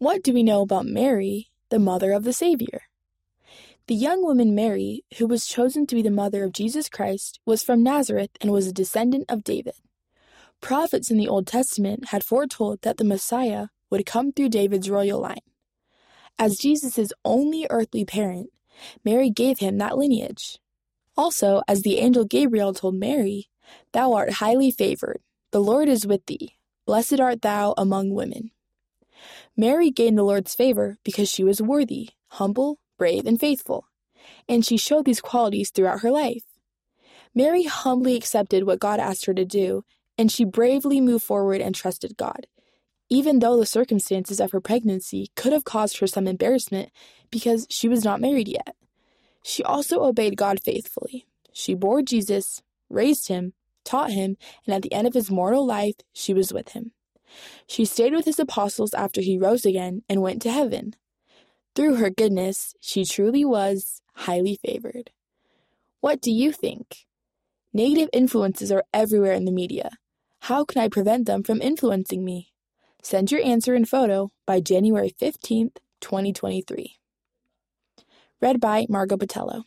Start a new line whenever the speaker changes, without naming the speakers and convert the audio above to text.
What do we know about Mary, the mother of the Savior? The young woman Mary, who was chosen to be the mother of Jesus Christ, was from Nazareth and was a descendant of David. Prophets in the Old Testament had foretold that the Messiah would come through David's royal line. As Jesus' only earthly parent, Mary gave him that lineage. Also, as the angel Gabriel told Mary, Thou art highly favored, the Lord is with thee, blessed art thou among women. Mary gained the Lord's favor because she was worthy, humble, brave, and faithful, and she showed these qualities throughout her life. Mary humbly accepted what God asked her to do, and she bravely moved forward and trusted God, even though the circumstances of her pregnancy could have caused her some embarrassment because she was not married yet. She also obeyed God faithfully. She bore Jesus, raised him, taught him, and at the end of his mortal life, she was with him. She stayed with his apostles after he rose again and went to heaven. Through her goodness, she truly was highly favored. What do you think? Negative influences are everywhere in the media. How can I prevent them from influencing me? Send your answer and photo by January 15th, 2023. Read by Margot Botello.